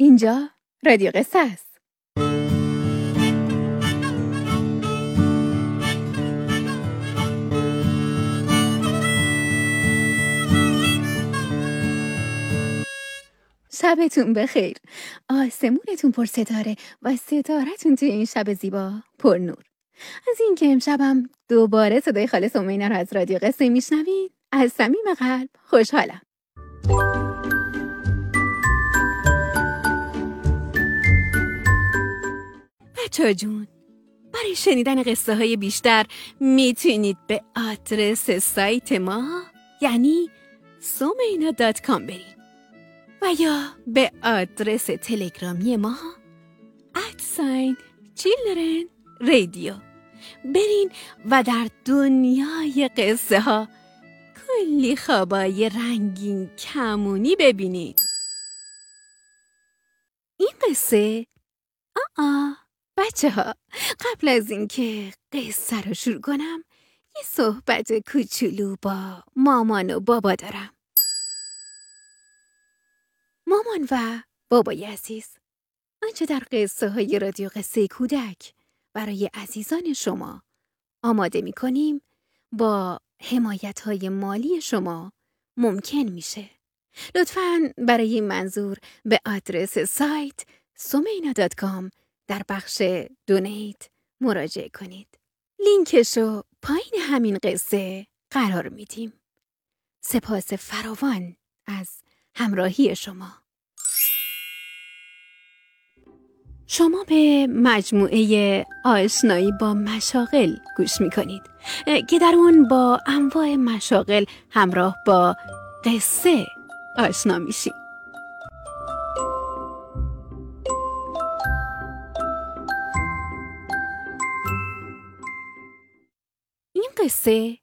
اینجا رادیو قصه است. شبتون بخیر. آسمونتون پر ستاره و ستارتون توی این شب زیبا پر نور. از اینکه امشبم دوباره صدای خالص امینا رو از رادیو قصه میشنوید از صمیم قلب خوشحالم. بچه جون برای شنیدن قصه های بیشتر می‌تونید به آدرس سایت ما یعنی سومینا دات کام برید و یا به آدرس تلگرامی ما ادساین چیلدرن رادیو برین و در دنیای قصه ها کلی خوابای رنگین کمونی ببینید. این قصه آ بچه ها قبل از اینکه قصه رو شروع کنم یه صحبت کوچولو با مامان و بابا دارم مامان و بابای عزیز آنچه در قصه های رادیو قصه کودک برای عزیزان شما آماده می کنیم با حمایت های مالی شما ممکن میشه. لطفاً برای این منظور به آدرس سایت سومینا در بخش دونیت مراجعه کنید. لینکشو پایین همین قصه قرار میدیم. سپاس فراوان از همراهی شما. شما به مجموعه آشنایی با مشاغل گوش می کنید که در اون با انواع مشاغل همراه با قصه آشنا میشید. قصه؟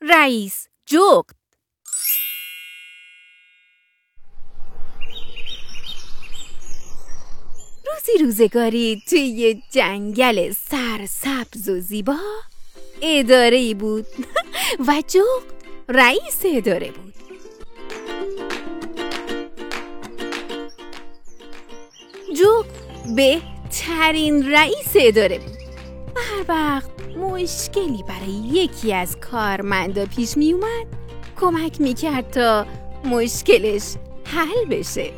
رئیس جغد. روزی روزگاری توی یه جنگل سرسبز و زیبا اداره بود و جغد رئیس اداره بود. جغد بهترین رئیس اداره بود. هر وقت مشکلی برای یکی از کارمندا پیش می اومد کمک می کرد تا مشکلش حل بشه.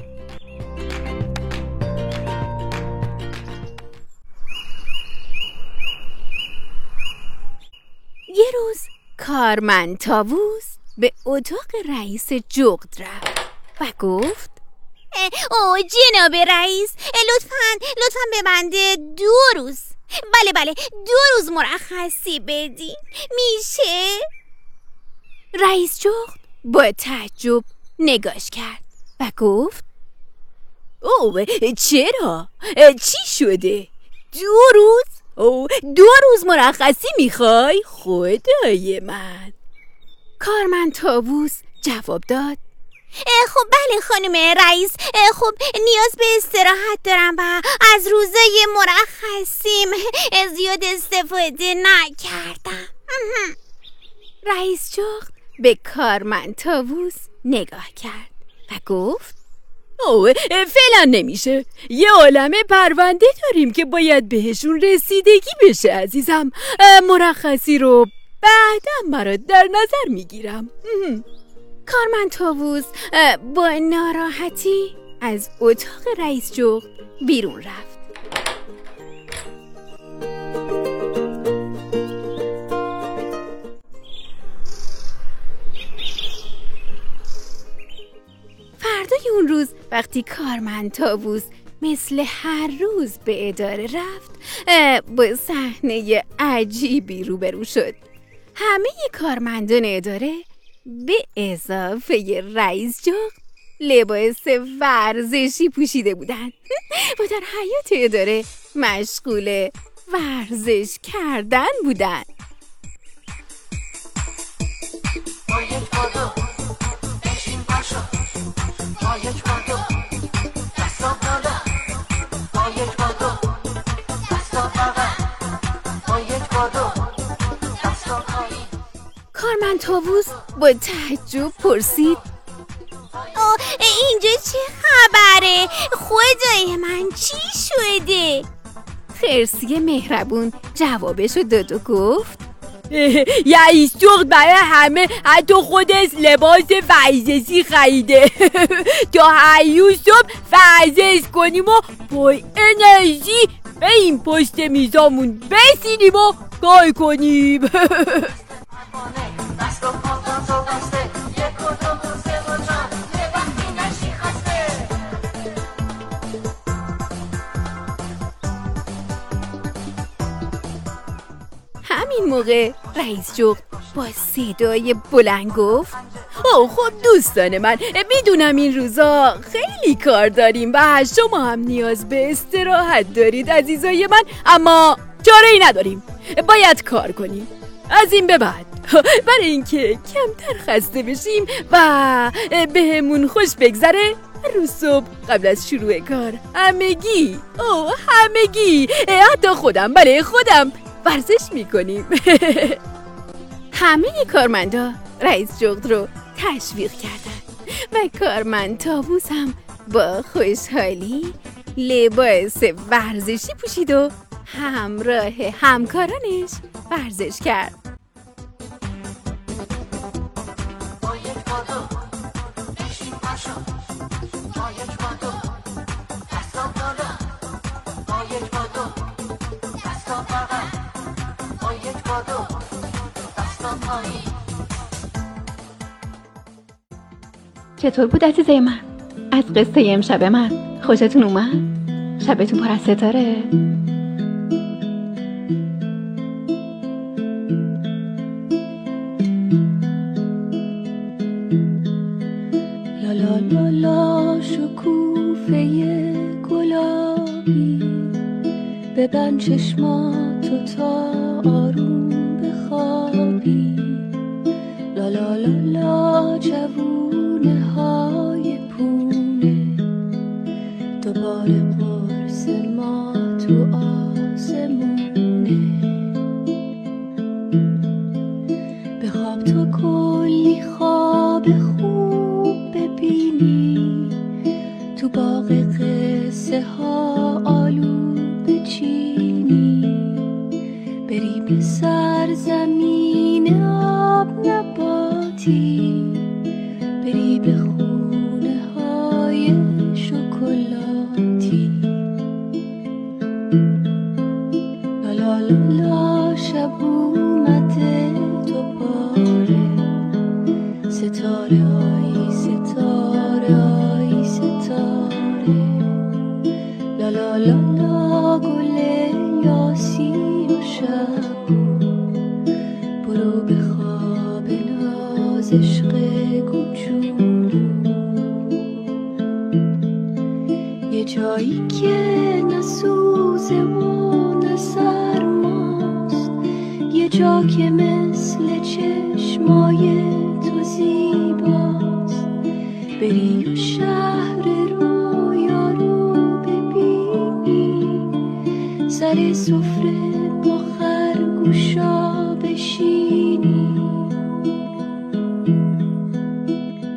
یه روز کارمند تاووس به اتاق رئیس جغد رفت و گفت او جناب رئیس لطفا لطفا به بنده دو روز. بله بله دو روز مرخصی بدین میشه رئیس جغد با تعجب نگاش کرد و گفت او چرا؟ چی شده؟ دو روز؟ او دو روز مرخصی می‌خوای؟ خدای من کارمند تاووس جواب داد خب بله خانم رئیس. خب نیاز به استراحت دارم و از روزای مرخصیم زیاد استفاده نکردم. رئیس جغد به کارمند تاووس نگاه کرد و گفت او فعلا نمیشه. یه عالم پرونده داریم که باید بهشون رسیدگی بشه عزیزم. مرخصی رو بعدم برات در نظر می‌گیرم. کارمند تاووس با ناراحتی از اتاق رئیس جغد بیرون رفت. فردای اون روز وقتی کارمند تاووس مثل هر روز به اداره رفت با صحنه عجیبی روبرو شد. همه کارمندان اداره به اضافه رئیس جغد لباس ورزشی پوشیده بودند. و در حیات اداره مشغول ورزش کردن بودند. کارمند تاووس با تعجب پرسید. اینجا چه چی شده؟ خرسی مهربون جوابشو داد و گفت. یعیس جغد برای همه حتی خودش لباس ورزشی خریده. تا هیو صبح ورزش کنیم و با انرژی به این پشت میزامون بسیدیم و کار کنیم. همین موقع رئیس جغد با صدای بلند گفت او خب دوستان من می‌دونم این روزا خیلی کار داریم و شما هم نیاز به استراحت دارید عزیزای من اما چاره ای نداریم. باید کار کنیم. از این به بعد. برای اینکه کمتر خسته بشیم و بهمون خوش بگذره روز صبح قبل از شروع کار. همگی او همگی حتی خودم برای خودم ورزش می‌کنیم. همه کارمندا رئیس جغد رو تشویق کردن و کارمند تابوس هم با خوشحالی لباس ورزشی پوشید و همراه همکارانش ورزش کرد. چطور بود عزیزه من؟ از قصه امشب من خوشتون اومد؟ شبتون پر از ستاره؟ لا لا شکوفه گلابی چشماتو تا 却不 که مثل چشمای تو زیباست. بری و شهر رویا رو ببینی سر سفره با خرگوشا بشینی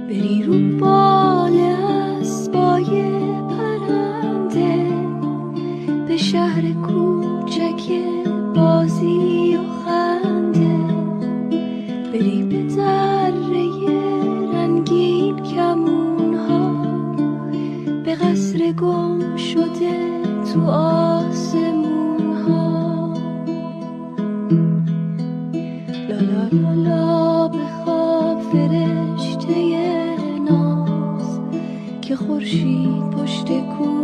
بری رو به قصر گم شده تو آسمون ها. لا لا لا بخواب فرشته ناز که خورشید پشت کوها